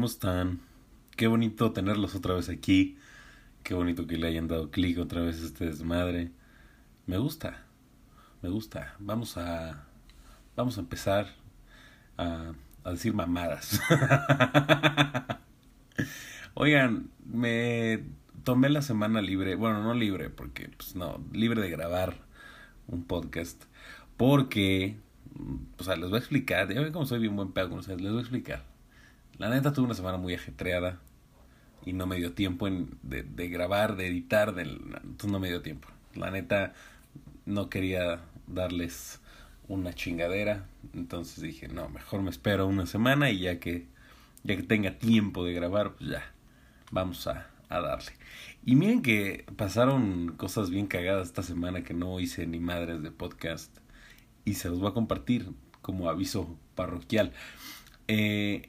¿cómo están? Qué bonito tenerlos otra vez aquí. Qué bonito que le hayan dado clic otra vez a este desmadre. Me gusta, me gusta. Vamos a, vamos a empezar a, a decir mamadas. Oigan, me tomé la semana libre, bueno, no libre, porque, pues no, libre de grabar un podcast, porque, o sea, les voy a explicar, ya ven cómo soy bien buen pedo les voy a explicar. La neta tuve una semana muy ajetreada y no me dio tiempo de, de grabar, de editar, de, no me dio tiempo. La neta no quería darles una chingadera, entonces dije, no, mejor me espero una semana y ya que, ya que tenga tiempo de grabar, pues ya, vamos a, a darle. Y miren que pasaron cosas bien cagadas esta semana que no hice ni madres de podcast y se los voy a compartir como aviso parroquial. Eh,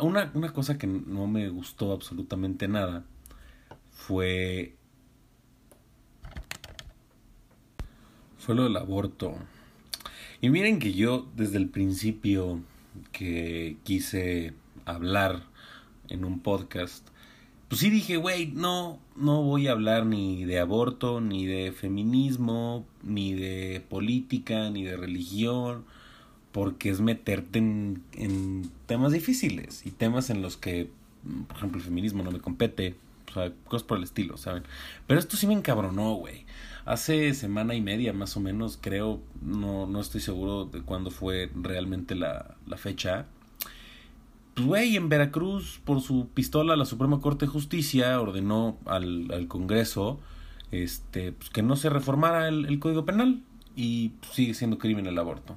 una, una cosa que no me gustó absolutamente nada fue fue lo del aborto. Y miren que yo desde el principio que quise hablar en un podcast, pues sí dije, güey, no, no voy a hablar ni de aborto, ni de feminismo, ni de política, ni de religión, porque es meterte en, temas difíciles y temas en los que, por ejemplo, el feminismo no me compete, o sea, cosas por el estilo, ¿saben? Pero esto sí me encabronó, güey. Hace semana y media más o menos, creo, no, no estoy seguro de cuándo fue realmente la, la fecha. Pues, güey, en Veracruz, por su pistola, la Suprema Corte de Justicia ordenó al, al Congreso este, pues, que no se reformara el, el Código Penal y pues, sigue siendo crimen el aborto.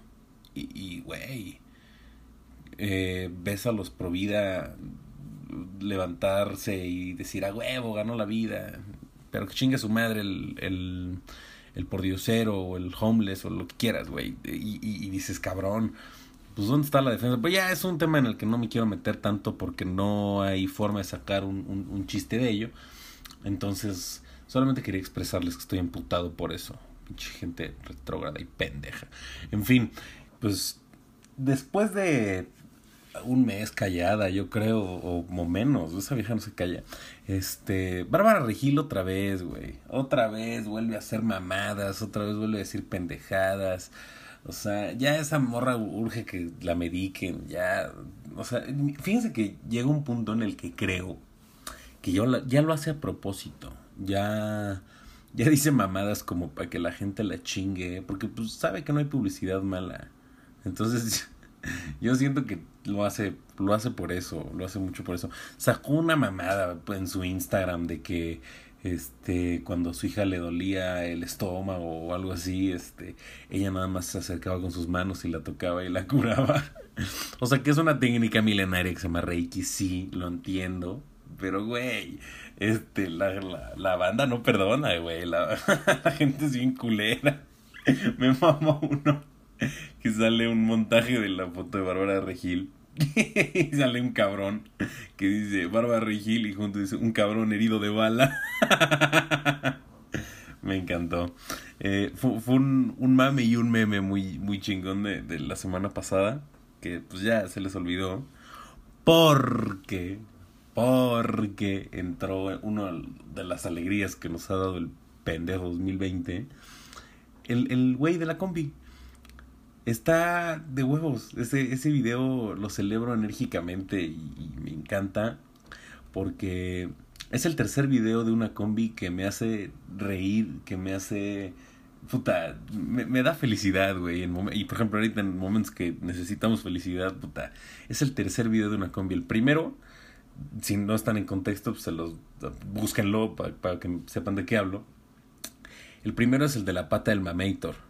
Y, güey, eh, ves a los pro vida levantarse y decir a huevo, ganó la vida. Pero que chingue su madre el, el, el pordiosero o el homeless o lo que quieras, güey. Y, y, y, dices, cabrón, pues ¿dónde está la defensa? Pues ya es un tema en el que no me quiero meter tanto porque no hay forma de sacar un, un, un chiste de ello. Entonces, solamente quería expresarles que estoy emputado por eso. Pinche gente retrógrada y pendeja. En fin, pues después de un mes callada, yo creo, o, o menos, esa vieja no se calla. Este, Bárbara Regil otra vez, güey. Otra vez vuelve a hacer mamadas, otra vez vuelve a decir pendejadas. O sea, ya esa morra urge que la mediquen, ya. O sea, fíjense que llega un punto en el que creo que yo la, ya lo hace a propósito. Ya ya dice mamadas como para que la gente la chingue, porque pues sabe que no hay publicidad mala. Entonces, yo siento que lo hace lo hace por eso, lo hace mucho por eso. Sacó una mamada en su Instagram de que este cuando su hija le dolía el estómago o algo así, este ella nada más se acercaba con sus manos y la tocaba y la curaba. O sea, que es una técnica milenaria que se llama Reiki, sí, lo entiendo, pero güey, este la, la, la banda no perdona, güey, la, la gente es bien culera. Me mama uno que sale un montaje de la foto de Bárbara Regil. y sale un cabrón que dice Bárbara Regil y junto dice un cabrón herido de bala. Me encantó. Eh, fue, fue un, un, mame y un meme muy, muy chingón de, de la semana pasada. Que pues ya se les olvidó. Porque, porque entró uno de las alegrías que nos ha dado el pendejo 2020. El, el güey de la combi. Está de huevos. Ese, ese video lo celebro enérgicamente y, me encanta porque es el tercer video de una combi que me hace reír, que me hace... Puta, me, me da felicidad, güey. Y por ejemplo, ahorita en momentos que necesitamos felicidad, puta, es el tercer video de una combi. El primero, si no están en contexto, pues se los búsquenlo para, para que sepan de qué hablo. El primero es el de la pata del Mamator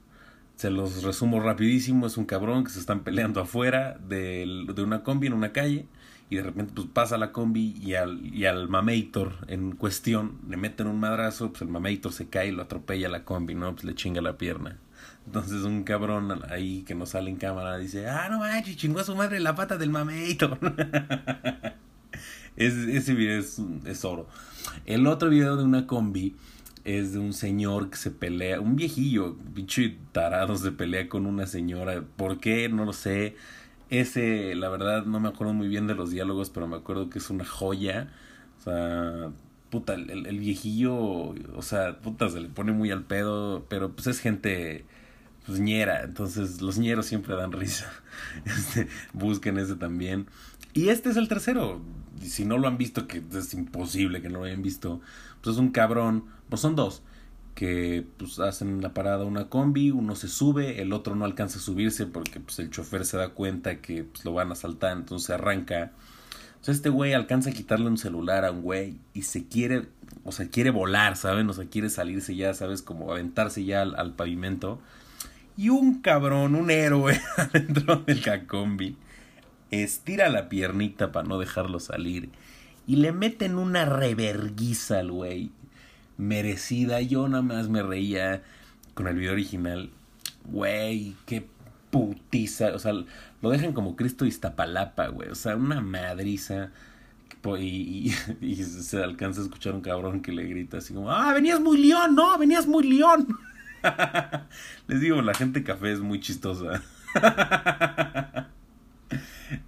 se los resumo rapidísimo, es un cabrón que se están peleando afuera de, de una combi en una calle y de repente pues pasa la combi y al, y al mamator en cuestión le meten un madrazo, pues el mamator se cae y lo atropella la combi, ¿no? Pues le chinga la pierna. Entonces un cabrón ahí que no sale en cámara dice, ah, no manches, chingó a su madre la pata del mamator. es, ese video es, es oro. El otro video de una combi es de un señor que se pelea, un viejillo, pinche tarado se pelea con una señora. ¿Por qué? No lo sé. Ese, la verdad, no me acuerdo muy bien de los diálogos, pero me acuerdo que es una joya. O sea, puta, el, el viejillo, o sea, puta, se le pone muy al pedo, pero pues es gente pues ñera, entonces los ñeros siempre dan risa. Este, busquen ese también. Y este es el tercero. Si no lo han visto, que es imposible que no lo hayan visto, pues es un cabrón, pues son dos que pues hacen la parada una combi, uno se sube, el otro no alcanza a subirse porque pues el chofer se da cuenta que pues, lo van a saltar, entonces arranca. Entonces este güey alcanza a quitarle un celular a un güey y se quiere, o sea, quiere volar, ¿saben? O sea, quiere salirse ya, ¿sabes? Como aventarse ya al, pavimento. Y un cabrón, un héroe adentro del combi, estira la piernita para no dejarlo salir y le meten una reverguiza al güey merecida. Yo nada más me reía con el video original. Güey, qué putiza. O sea, lo dejan como Cristo Iztapalapa, güey. O sea, una madriza. Y, y, se alcanza a escuchar un cabrón que le grita así como, ah, venías muy león, no, venías muy león. Les digo, la gente café es muy chistosa.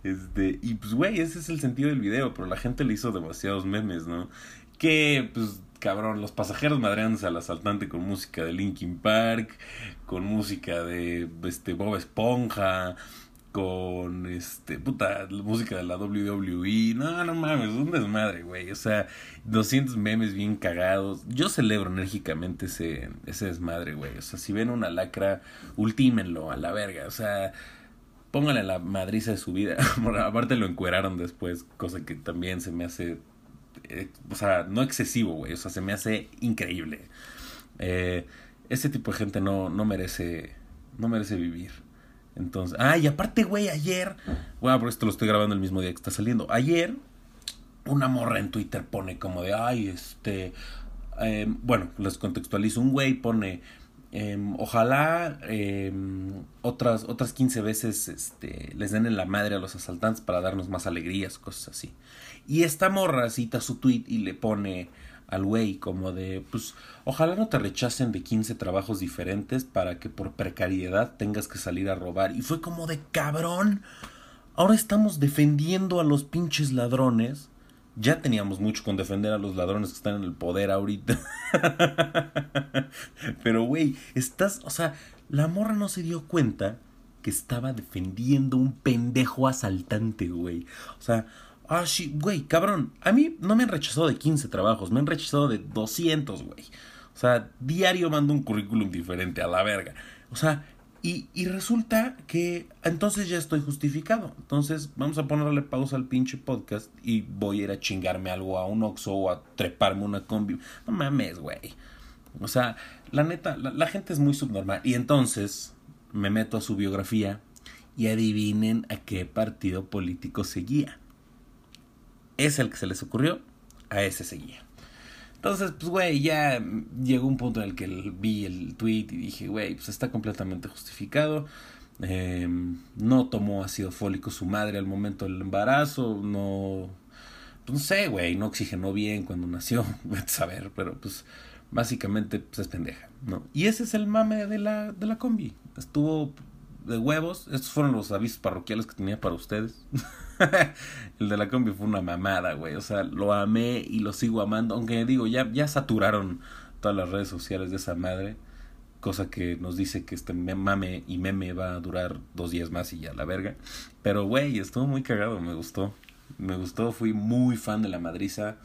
Este, y pues, güey, ese es el sentido del video, pero la gente le hizo demasiados memes, ¿no? Que, pues, cabrón, los pasajeros madreándose al asaltante con música de Linkin Park, con música de este Bob Esponja, con este, puta, música de la WWE. No, no mames, es un desmadre, güey. O sea, 200 memes bien cagados. Yo celebro enérgicamente ese, ese desmadre, güey. O sea, si ven una lacra, ultímenlo a la verga. O sea, pónganle la madriza de su vida. Aparte lo encueraron después, cosa que también se me hace eh, o sea, no excesivo, güey, o sea, se me hace increíble. Eh, ese tipo de gente no, no merece, no merece vivir. Entonces, ah, y aparte, güey, ayer, bueno, por esto lo estoy grabando el mismo día que está saliendo. Ayer, una morra en Twitter pone como de, ay, este, em, bueno, les contextualizo, un güey pone, em, ojalá em, otras, otras 15 veces este, les den en la madre a los asaltantes para darnos más alegrías, cosas así. Y esta morra cita su tweet y le pone al güey como de, pues, ojalá no te rechacen de 15 trabajos diferentes para que por precariedad tengas que salir a robar. Y fue como de cabrón. Ahora estamos defendiendo a los pinches ladrones. Ya teníamos mucho con defender a los ladrones que están en el poder ahorita. Pero, güey, estás, o sea, la morra no se dio cuenta que estaba defendiendo un pendejo asaltante, güey. O sea, Ah, güey, cabrón. A mí no me han rechazado de 15 trabajos, me han rechazado de 200, güey. O sea, diario mando un currículum diferente a la verga. O sea, y, y, resulta que entonces ya estoy justificado. Entonces vamos a ponerle pausa al pinche podcast y voy a ir a chingarme algo a un Oxxo o a treparme una combi. No mames, güey. O sea, la neta, la, la gente es muy subnormal. Y entonces me meto a su biografía y adivinen a qué partido político seguía es el que se les ocurrió, a ese seguía. Entonces, pues, güey, ya llegó un punto en el que vi el tweet y dije, güey, pues está completamente justificado. Em, no tomó ácido fólico su madre al momento del embarazo, no, pues, no sé, güey, no oxigenó bien cuando nació, a saber, pero pues básicamente pues, es pendeja, ¿no? Y ese es el mame de la, de la combi. Estuvo de huevos. Estos fueron los avisos parroquiales que tenía para ustedes. el de la combi fue una mamada, güey. O sea, lo amé y lo sigo amando. Aunque digo, ya, ya saturaron todas las redes sociales de esa madre. Cosa que nos dice que este mame y meme va a durar dos días más y ya la verga. Pero, güey, estuvo muy cagado, me gustó. Me gustó, fui muy fan de la madriza.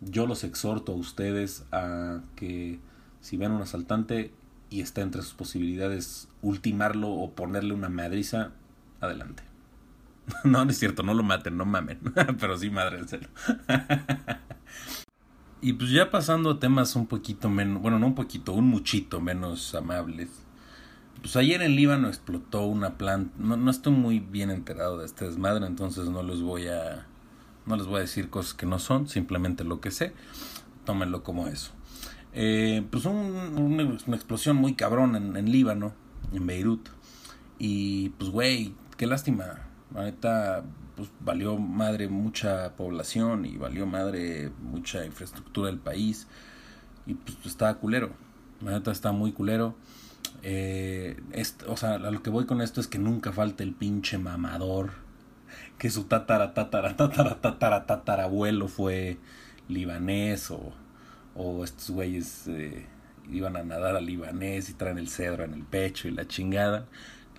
Yo los exhorto a ustedes a que si ven un asaltante, y está entre sus posibilidades ultimarlo o ponerle una madriza, adelante. No, no es cierto, no lo maten, no mamen, pero sí madrenselo. y pues ya pasando a temas un poquito menos, bueno, no un poquito, un muchito menos amables. Pues ayer en Líbano explotó una planta, no, no estoy muy bien enterado de este desmadre, entonces no les voy a, no les voy a decir cosas que no son, simplemente lo que sé, tómenlo como eso. Eh, pues un, una explosión muy cabrón en, en, Líbano, en Beirut. Y pues, güey, qué lástima. La neta, pues valió madre mucha población y valió madre mucha infraestructura del país. Y pues está culero. La neta está muy culero. Eh, o sea, a lo que voy con esto es que nunca falta el pinche mamador. Que su tatara, tatara, tatara, tatara, tatarabuelo fue libanés o, o estos güeyes eh, iban a nadar al libanés y traen el cedro en el pecho y la chingada.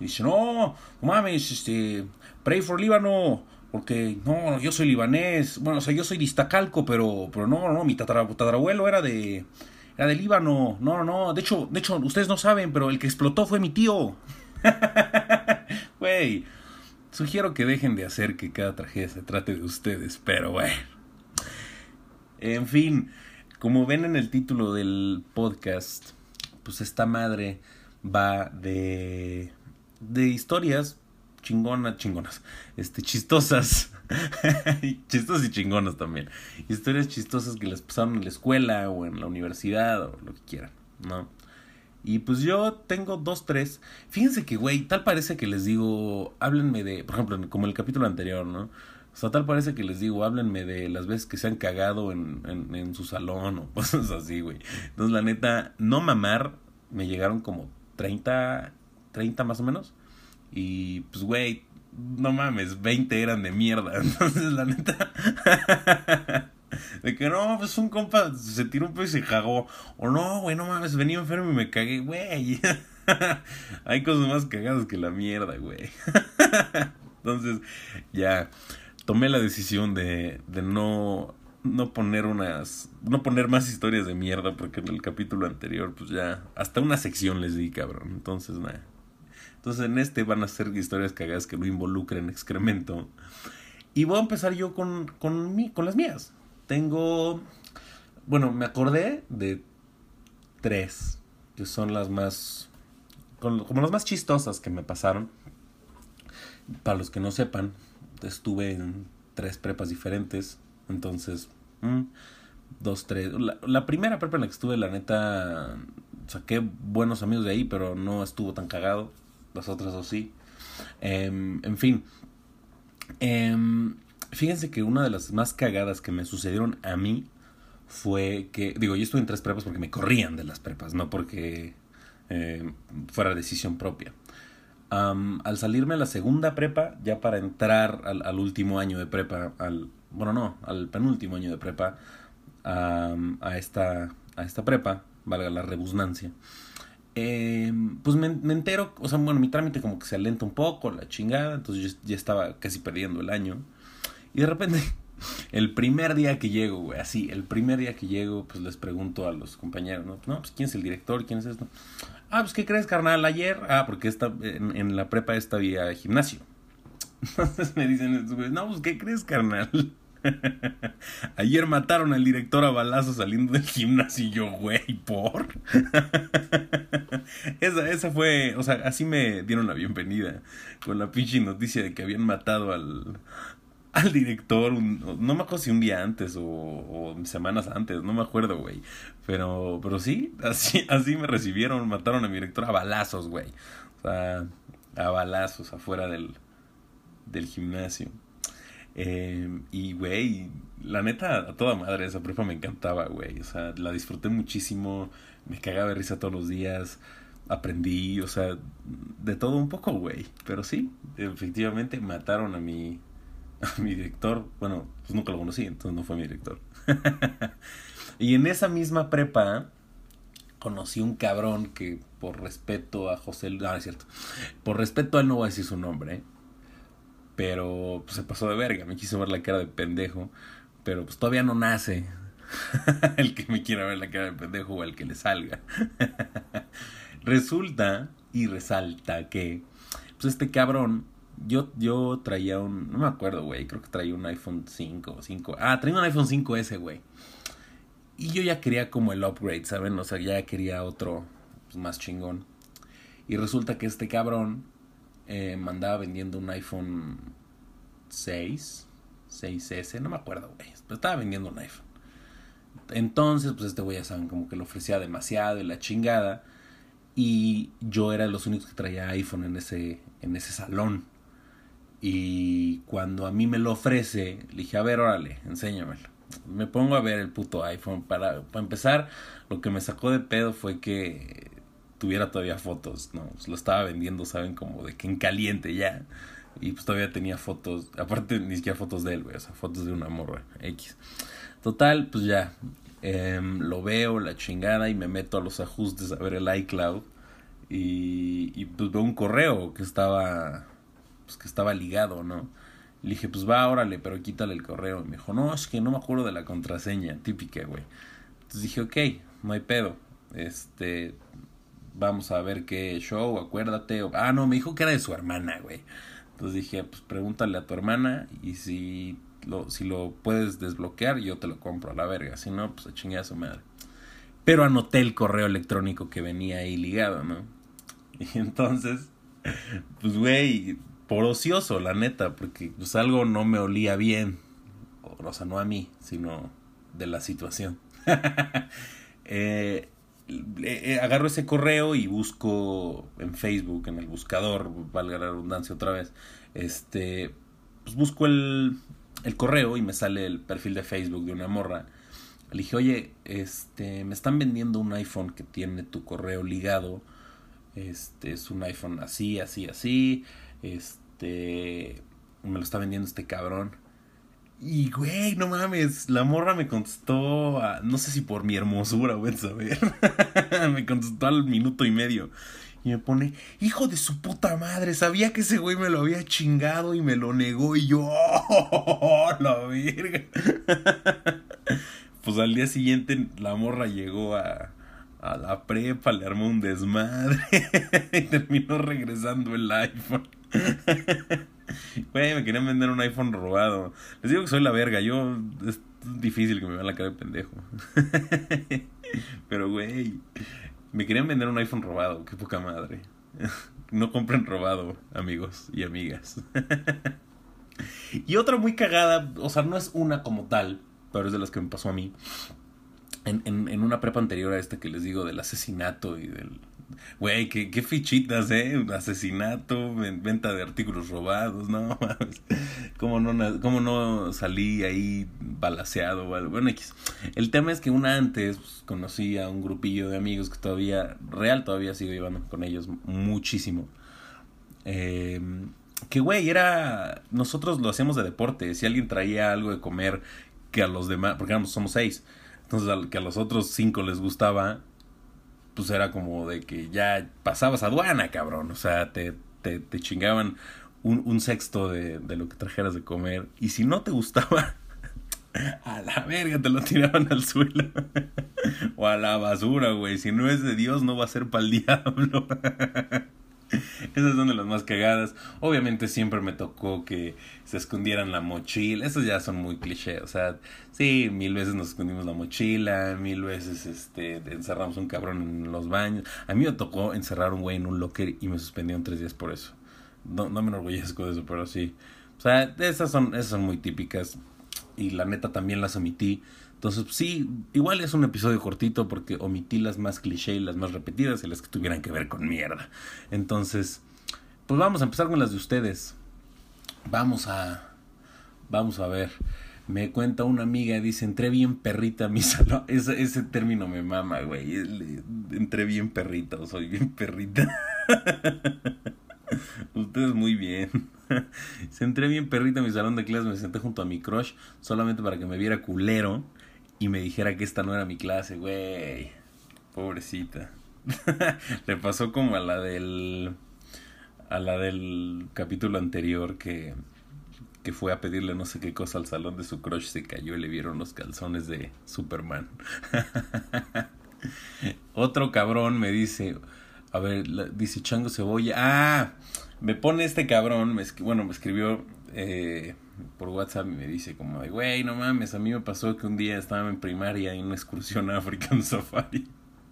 Y dicen, no, mames, este, pray for Líbano, porque no, yo soy libanés, bueno, o sea, yo soy de Iztacalco, pero, pero no, no, mi tatarabuelo era de, era de Líbano, no, no, de hecho, de hecho, ustedes no saben, pero el que explotó fue mi tío. Güey, sugiero que dejen de hacer que cada tragedia se trate de ustedes, pero bueno. En fin, como ven en el título del podcast, pues esta madre va de, de historias chingonas, chingonas, este, chistosas, chistosas y chingonas también, historias chistosas que les pasaron en la escuela o en la universidad o lo que quieran, ¿no? Y pues yo tengo dos, tres. Fíjense que, güey, tal parece que les digo, háblenme de, por ejemplo, como el capítulo anterior, ¿no? O sea, tal parece que les digo, háblenme de las veces que se han cagado en, en, en su salón o cosas así, güey. Entonces, la neta, no mamar, me llegaron como 30, 30 más o menos. Y pues, güey, no mames, 20 eran de mierda. Entonces, la neta. de que no, pues un compa se tiró un pedo y se cagó. O no, güey, no mames, venía enfermo y me cagué, güey. Hay cosas más cagadas que la mierda, güey. Entonces, ya tomé la decisión de, de no, no poner unas. No poner más historias de mierda, porque en el capítulo anterior, pues ya. Hasta una sección les di, cabrón. Entonces, nada. Entonces en este van a ser historias cagadas que no involucren excremento. Y voy a empezar yo con, con, mi, con las mías. Tengo, bueno, me acordé de tres, que son las más, como las más chistosas que me pasaron. Para los que no sepan, estuve en tres prepas diferentes, entonces, mm, dos, tres. La, la, primera prepa en la que estuve, la neta, saqué buenos amigos de ahí, pero no estuvo tan cagado las otras dos sí. Em, en fin. Em, fíjense que una de las más cagadas que me sucedieron a mí fue que, digo, yo estuve en tres prepas porque me corrían de las prepas, no porque eh, fuera decisión propia. al salirme a la segunda prepa, ya para entrar al, último año de prepa, al, bueno, no, al penúltimo año de prepa, a, esta, a esta prepa, valga la rebusnancia, eh, pues me, entero, o sea, bueno, mi trámite como que se alenta un poco, la chingada, entonces yo ya estaba casi perdiendo el año. Y de repente, el primer día que llego, güey, así, el primer día que llego, pues les pregunto a los compañeros, ¿no? No, pues quién es el director, quién es esto. Ah, pues ¿qué crees, carnal? Ayer, ah, porque esta, en, en la prepa esta había gimnasio. Entonces me dicen, no, pues ¿qué crees, carnal? Ayer mataron al director a balazo saliendo del gimnasio y yo, güey, por. esa, esa fue, o sea, así me dieron la bienvenida con la pinche noticia de que habían matado al, al director, no me acuerdo si un día antes o, semanas antes, no me acuerdo, güey. Pero, pero sí, así, así me recibieron, mataron a mi director a balazos, güey. O sea, a balazos afuera del, del gimnasio. Eh, y, güey, la neta, a toda madre, esa prepa me encantaba, güey. O sea, la disfruté muchísimo, me cagaba de risa todos los días, aprendí, o sea, de todo un poco, güey. Pero sí, efectivamente mataron a mi, a mi director. Bueno, pues nunca lo conocí, entonces no fue mi director. y en esa misma prepa conocí un cabrón que por respeto a José... No, es cierto. Por respeto a él no voy a decir su nombre. Pero pues, se pasó de verga, me quiso ver la cara de pendejo. Pero pues todavía no nace el que me quiera ver la cara de pendejo o el que le salga. Resulta y resalta que pues este cabrón, yo, yo traía un, no me acuerdo, güey, creo que traía un iPhone 5 o 5. Ah, traía un iPhone 5S, güey. Y yo ya quería como el upgrade, ¿saben? O sea, ya quería otro pues, más chingón. Y resulta que este cabrón eh, mandaba vendiendo un iPhone 6, 6S, no me acuerdo, güey, pero estaba vendiendo un iPhone. Entonces, pues este güey ya saben, como que lo ofrecía demasiado y la chingada. Y yo era de los únicos que traía iPhone en ese, en ese salón. Y cuando a mí me lo ofrece, le dije, a ver, órale, enséñamelo. Me pongo a ver el puto iPhone. Para, para empezar, lo que me sacó de pedo fue que tuviera todavía fotos, ¿no? Pues lo estaba vendiendo, ¿saben? Como de que en caliente ya. Y pues todavía tenía fotos, aparte ni siquiera fotos de él, güey, o sea, fotos de una morra X. Total, pues ya, em, lo veo, la chingada, y me meto a los ajustes a ver el iCloud. Y, y pues veo un correo que estaba, pues que estaba ligado, ¿no? Le dije, pues va, órale, pero quítale el correo. Y me dijo, no, es que no me acuerdo de la contraseña, típica, güey. Entonces dije, ok, no hay pedo. Este, vamos a ver qué show, acuérdate. Ah, no, me dijo que era de su hermana, güey. Entonces dije, pues pregúntale a tu hermana y si lo, si lo puedes desbloquear, yo te lo compro a la verga. Si no, pues a chingar a su madre. Pero anoté el correo electrónico que venía ahí ligado, ¿no? Y entonces, pues güey, por ocioso, la neta, porque pues algo no me olía bien. O, sea, no a mí, sino de la situación. eh, agarro ese correo y busco en Facebook, en el buscador, valga la redundancia otra vez, este, pues busco el, el correo y me sale el perfil de Facebook de una morra. Le dije, oye, este, me están vendiendo un iPhone que tiene tu correo ligado. Este, es un iPhone así, así, así. Este, me lo está vendiendo este cabrón. Y, güey, no mames, la morra me contestó, no sé si por mi hermosura, güey, saber. me contestó al minuto y medio. Y me pone, hijo de su puta madre, sabía que ese güey me lo había chingado y me lo negó. Y yo, la verga. pues al día siguiente la morra llegó a, a la prepa, le armó un desmadre y terminó regresando el iPhone. Güey, me querían vender un iPhone robado. Les digo que soy la verga. Yo. Es difícil que me vean la cara de pendejo. Pero, güey. Me querían vender un iPhone robado. Qué poca madre. No compren robado, amigos y amigas. Y otra muy cagada. O sea, no es una como tal. Pero es de las que me pasó a mí. En, en, en una prepa anterior a esta que les digo del asesinato y del Güey, ¿qué, fichitas, ¿eh? Asesinato, venta de artículos robados, ¿no? ¿Cómo no, cómo no salí ahí balaseado? Bueno, X. El tema es que una antes pues, conocí a un grupillo de amigos que todavía, real, todavía sigo llevando con ellos muchísimo. Eh, que, güey, era. Nosotros lo hacíamos de deporte. Si alguien traía algo de comer que a los demás, porque éramos, somos seis. Entonces, que a los otros cinco les gustaba, pues era como de que ya pasabas aduana, cabrón. O sea, te, te, te chingaban un, un sexto de, de, lo que trajeras de comer. Y si no te gustaba, a la verga te lo tiraban al suelo. o a la basura, güey. Si no es de Dios, no va a ser para el diablo. Esas son de las más cagadas. Obviamente siempre me tocó que se escondieran la mochila. Esos ya son muy cliché. O sea, sí, mil veces nos escondimos la mochila, mil veces este encerramos un cabrón en los baños. A mí me tocó encerrar un güey en un locker y me suspendieron tres días por eso. No, no me enorgullezco de eso, pero sí. O sea, esas son, esas son muy típicas. Y la neta también las omití. Entonces, sí, igual es un episodio cortito porque omití las más cliché y las más repetidas y las que tuvieran que ver con mierda. Entonces, pues vamos a empezar con las de ustedes. Vamos a. Vamos a ver. Me cuenta una amiga, dice, entré bien perrita a mi salón. Ese, ese término me mama, güey. Entré bien perrita, o soy bien perrita. Ustedes muy bien. Se entré bien perrita a mi salón de clases, me senté junto a mi crush solamente para que me viera culero y me dijera que esta no era mi clase, güey. Pobrecita. Le pasó como a la del a la del capítulo anterior que que fue a pedirle no sé qué cosa al salón de su crush, se cayó y le vieron los calzones de Superman. Otro cabrón me dice, a ver, dice Chango Cebolla, ah, me pone este cabrón, me, bueno, me escribió eh, por WhatsApp y me dice como de, güey, no mames, a mí me pasó que un día estaba en primaria en una excursión a African Safari.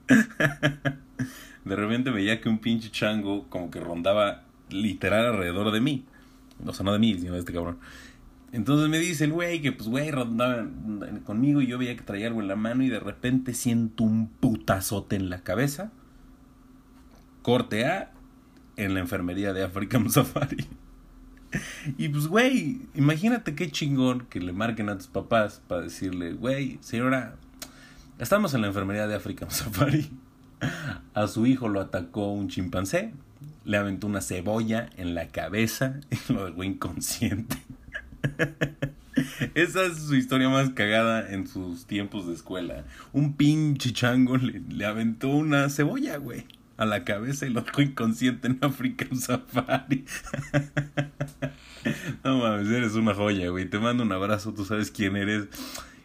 de repente veía que un pinche chango como que rondaba literal alrededor de mí. O sea, no de mí, sino de este cabrón. Entonces me dice el güey que pues güey rondaba conmigo y yo veía que traía algo en la mano y de repente siento un putazote en la cabeza. Corte A en la enfermería de African Safari. Y pues, güey, imagínate qué chingón que le marquen a tus papás para decirle, güey, señora, estamos en la enfermería de African Safari. A su hijo lo atacó un chimpancé, le aventó una cebolla en la cabeza y lo dejó inconsciente. Esa es su historia más cagada en sus tiempos de escuela. Un pinche chango le, le aventó una cebolla, güey, a la cabeza y lo dejó inconsciente en África safari. No mames, eres una joya, güey. Te mando un abrazo, tú sabes quién eres.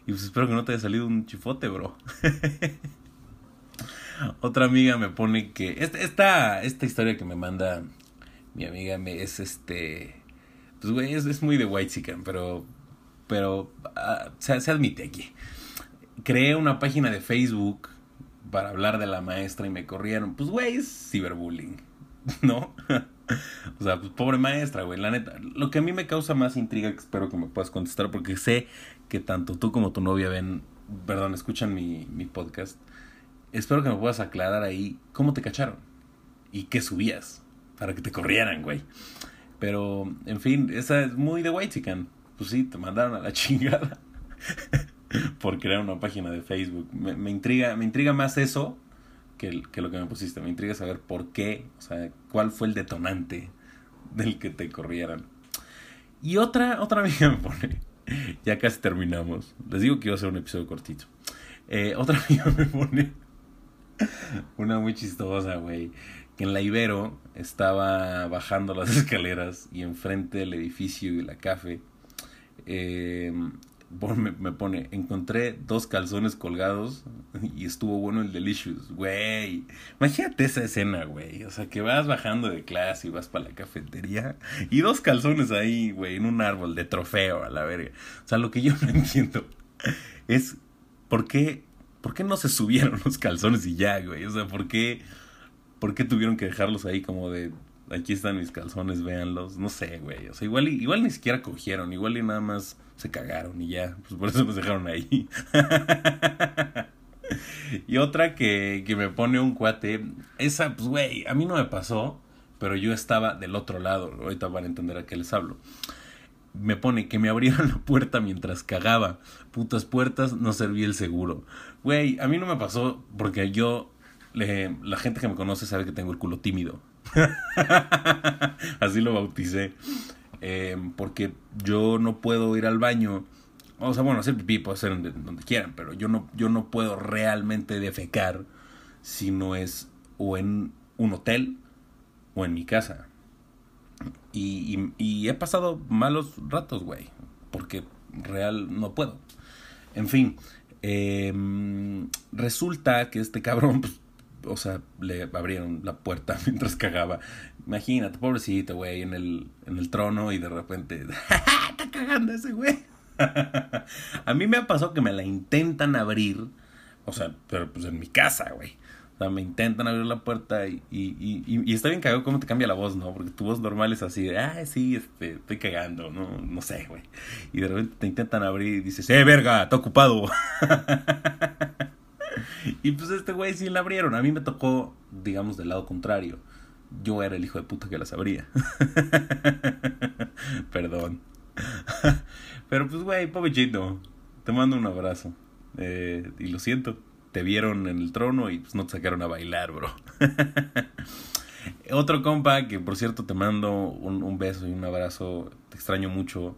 Y pues espero que no te haya salido un chifote, bro. Otra amiga me pone que. Esta, esta, historia que me manda mi amiga me es este. Pues, güey, es, es muy de White Chicken, pero. Pero. Uh, se, se admite aquí. Creé una página de Facebook para hablar de la maestra y me corrieron. Pues, güey, es ciberbullying, ¿no? o sea, pues pobre maestra, güey, la neta. Lo que a mí me causa más intriga, que espero que me puedas contestar, porque sé que tanto tú como tu novia ven, perdón, escuchan mi, mi podcast. Espero que me puedas aclarar ahí cómo te cacharon y qué subías para que te corrieran, güey. Pero, en fin, esa es muy de White Chicken. Pues sí, te mandaron a la chingada por crear una página de Facebook. Me, me, intriga, me intriga más eso que, que, lo que me pusiste. Me intriga saber por qué, o sea, cuál fue el detonante del que te corrieran. Y otra, otra amiga me pone, ya casi terminamos. Les digo que iba a ser un episodio cortito. Eh, otra amiga me pone una muy chistosa, güey. Que en la Ibero estaba bajando las escaleras y enfrente del edificio y la café. Eh, me, pone, encontré dos calzones colgados y estuvo bueno el Delicious, güey. Imagínate esa escena, güey. O sea, que vas bajando de clase y vas para la cafetería y dos calzones ahí, güey, en un árbol de trofeo a la verga. O sea, lo que yo no entiendo es por qué, por qué no se subieron los calzones y ya, güey. O sea, por qué, por qué tuvieron que dejarlos ahí como de, aquí están mis calzones, véanlos. No sé, güey. O sea, igual, igual ni siquiera cogieron, igual y nada más se cagaron y ya, pues por eso nos dejaron ahí. y otra que, que me pone un cuate, esa, pues güey, a mí no me pasó, pero yo estaba del otro lado, ahorita van a entender a qué les hablo. Me pone que me abrieron la puerta mientras cagaba. Putas puertas, no servía el seguro. Güey, a mí no me pasó porque yo, le, la gente que me conoce sabe que tengo el culo tímido. Así lo bauticé. Eh, porque yo no puedo ir al baño. O sea, bueno, hacer pipí puedo hacer donde, donde, quieran, pero yo no, yo no puedo realmente defecar si no es o en un hotel o en mi casa. Y, he pasado malos ratos, güey, porque real no puedo. En fin, eh, resulta que este cabrón, pues, o sea, le abrieron la puerta mientras cagaba. Imagínate, pobrecito, güey, en el, en el trono y de repente, está cagando ese güey. a mí me ha pasado que me la intentan abrir, o sea, pero pues en mi casa, güey. O sea, me intentan abrir la puerta y, y, y, está bien cagado cómo te cambia la voz, ¿no? Porque tu voz normal es así de, ah, sí, este, estoy cagando, no, no sé, güey. Y de repente te intentan abrir y dices, eh, verga, está ocupado. y pues este güey sí la abrieron. A mí me tocó, digamos, del lado contrario. Yo era el hijo de puta que las abría. Perdón. Pero pues, güey, pobrecito. Te mando un abrazo. Eh, y lo siento. Te vieron en el trono y pues no te sacaron a bailar, bro. Otro compa que, por cierto, te mando un, un beso y un abrazo. Te extraño mucho.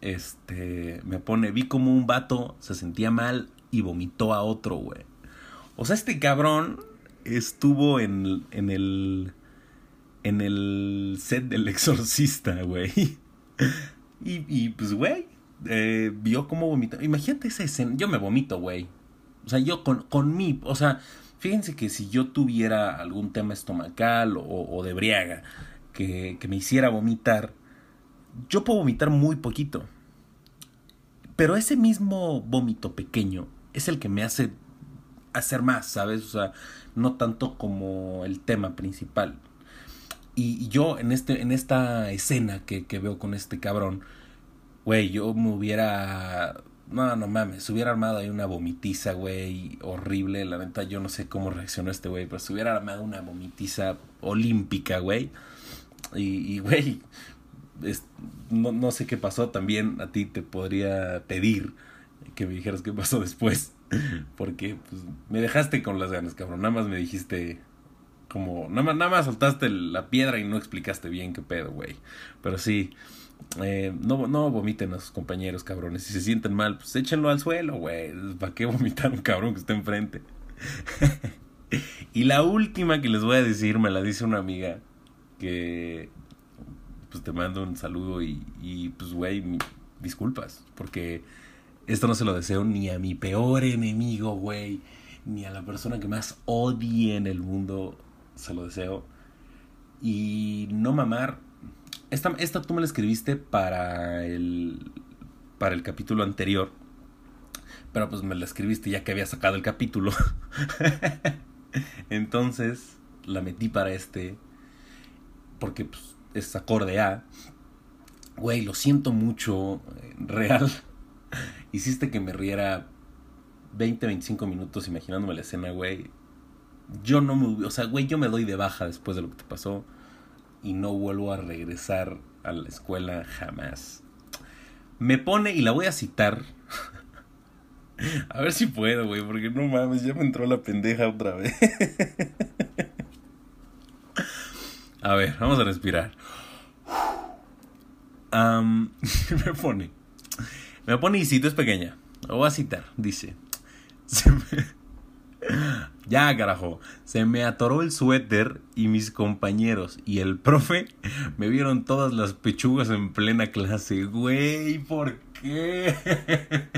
Este, me pone, vi como un vato se sentía mal y vomitó a otro, güey. O sea, este cabrón estuvo en, en el en el set del exorcista, güey. Y, y pues, güey, eh, vio cómo vomitó. Imagínate esa escena. Yo me vomito, güey. O sea, yo con, con mí, o sea, fíjense que si yo tuviera algún tema estomacal o, o de briaga que, que me hiciera vomitar, yo puedo vomitar muy poquito. Pero ese mismo vómito pequeño es el que me hace hacer más, ¿sabes? O sea, no tanto como el tema principal. Y yo en, este, en esta escena que, que veo con este cabrón, güey, yo me hubiera... No, no mames, se hubiera armado ahí una vomitiza, güey, horrible. La neta, yo no sé cómo reaccionó este güey, pero se hubiera armado una vomitiza olímpica, güey. Y, güey, no, no sé qué pasó. También a ti te podría pedir que me dijeras qué pasó después. Porque pues, me dejaste con las ganas, cabrón. Nada más me dijiste como... Nada más, nada más soltaste la piedra y no explicaste bien qué pedo, güey. Pero sí, eh, no, no vomiten a sus compañeros, cabrones. Si se sienten mal, pues échenlo al suelo, güey. ¿Para qué vomitar un cabrón que está enfrente? y la última que les voy a decir me la dice una amiga que pues te mando un saludo y, y pues güey, disculpas, porque esto no se lo deseo ni a mi peor enemigo, güey, ni a la persona que más odie en el mundo, se lo deseo. Y no mamar. Esta, esta tú me la escribiste para el, para el capítulo anterior. Pero pues me la escribiste ya que había sacado el capítulo. Entonces la metí para este. Porque pues, es acorde a. Güey, lo siento mucho. Real. Hiciste que me riera 20, 25 minutos imaginándome la escena, güey. Yo no me... O sea, güey, yo me doy de baja después de lo que te pasó. Y no vuelvo a regresar a la escuela jamás. Me pone, y la voy a citar. a ver si puedo, güey, porque no mames, ya me entró la pendeja otra vez. a ver, vamos a respirar. me pone. Me pone y cito es pequeña. Lo voy a citar. Dice. Ya, carajo. Se me atoró el suéter y mis compañeros y el profe me vieron todas las pechugas en plena clase. Güey, ¿por qué?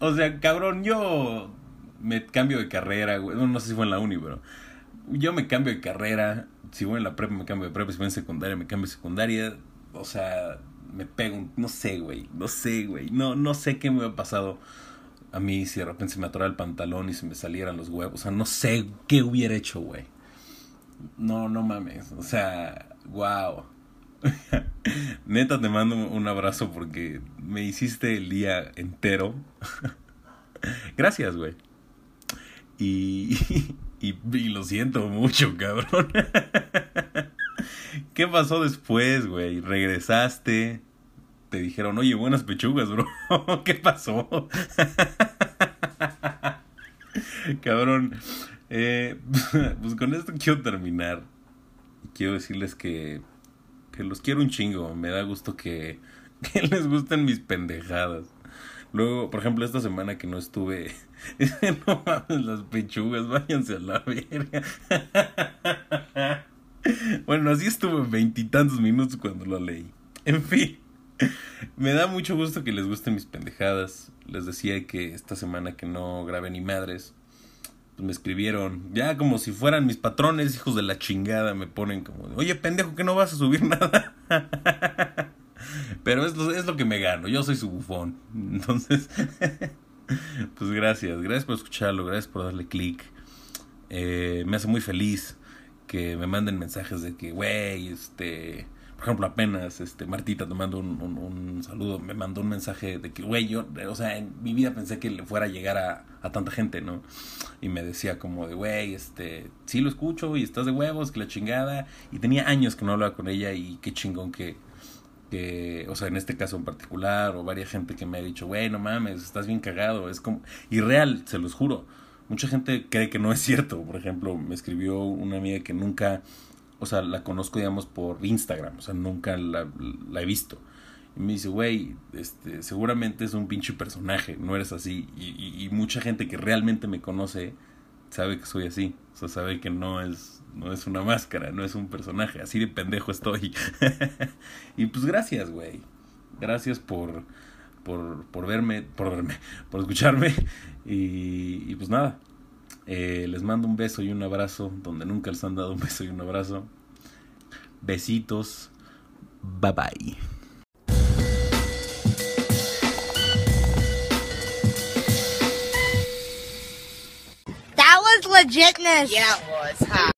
o sea, cabrón, yo me cambio de carrera, güey. No, sé si fue en la uni, pero yo me cambio de carrera. Si voy en la prepa, me cambio de prepa. Si voy en secundaria, me cambio de secundaria o sea, me pego, no sé, güey, no sé, güey, no, no sé qué me hubiera pasado a mí si de repente se me atorara el pantalón y se me salieran los huevos, o sea, no sé qué hubiera hecho, güey. No, no mames, o sea, wow. Neta te mando un abrazo porque me hiciste el día entero. Gracias, güey. Y, y, y, lo siento mucho, cabrón. ¿Qué pasó después, güey? ¿Regresaste? Te dijeron, oye, buenas pechugas, bro. ¿Qué pasó? Cabrón. Eh, pues con esto quiero terminar. Quiero decirles que, que los quiero un chingo. Me da gusto que, que les gusten mis pendejadas. Luego, por ejemplo, esta semana que no estuve, no mames las pechugas, váyanse a la verga. Bueno, así estuve veintitantos minutos cuando lo leí. En fin, me da mucho gusto que les gusten mis pendejadas. Les decía que esta semana que no grabé ni madres, pues me escribieron, ya como si fueran mis patrones, hijos de la chingada, me ponen como, oye pendejo, que no vas a subir nada. Pero es lo, es lo que me gano, yo soy su bufón. Entonces, pues gracias, gracias por escucharlo, gracias por darle click. Eh, me hace muy feliz que me manden mensajes de que, güey, este, por ejemplo, apenas, este, Martita te mando un, un, saludo, me mandó un mensaje de que, güey, yo, o sea, en mi vida pensé que le fuera a llegar a, a tanta gente, ¿no? Y me decía como de, güey, este, sí lo escucho y estás de huevos, que la chingada, y tenía años que no hablaba con ella y qué chingón que, que, o sea, en este caso en particular, o varias gente que me ha dicho, güey, no mames, estás bien cagado, es como, y real, se los juro, mucha gente cree que no es cierto. Por ejemplo, me escribió una amiga que nunca, o sea, la conozco, digamos, por Instagram, o sea, nunca la, he visto. Y me dice, güey, este, seguramente es un pinche personaje, no eres así. Y, y, mucha gente que realmente me conoce sabe que soy así. O sea, sabe que no es, no es una máscara, no es un personaje. Así de pendejo estoy. y pues gracias, güey. Gracias por, por, por verme, por verme, por escucharme. Y, pues nada, eh, les mando un beso y un abrazo, donde nunca les han dado un beso y un abrazo. Besitos. Bye bye. That was legitness. Yeah, it was. Huh?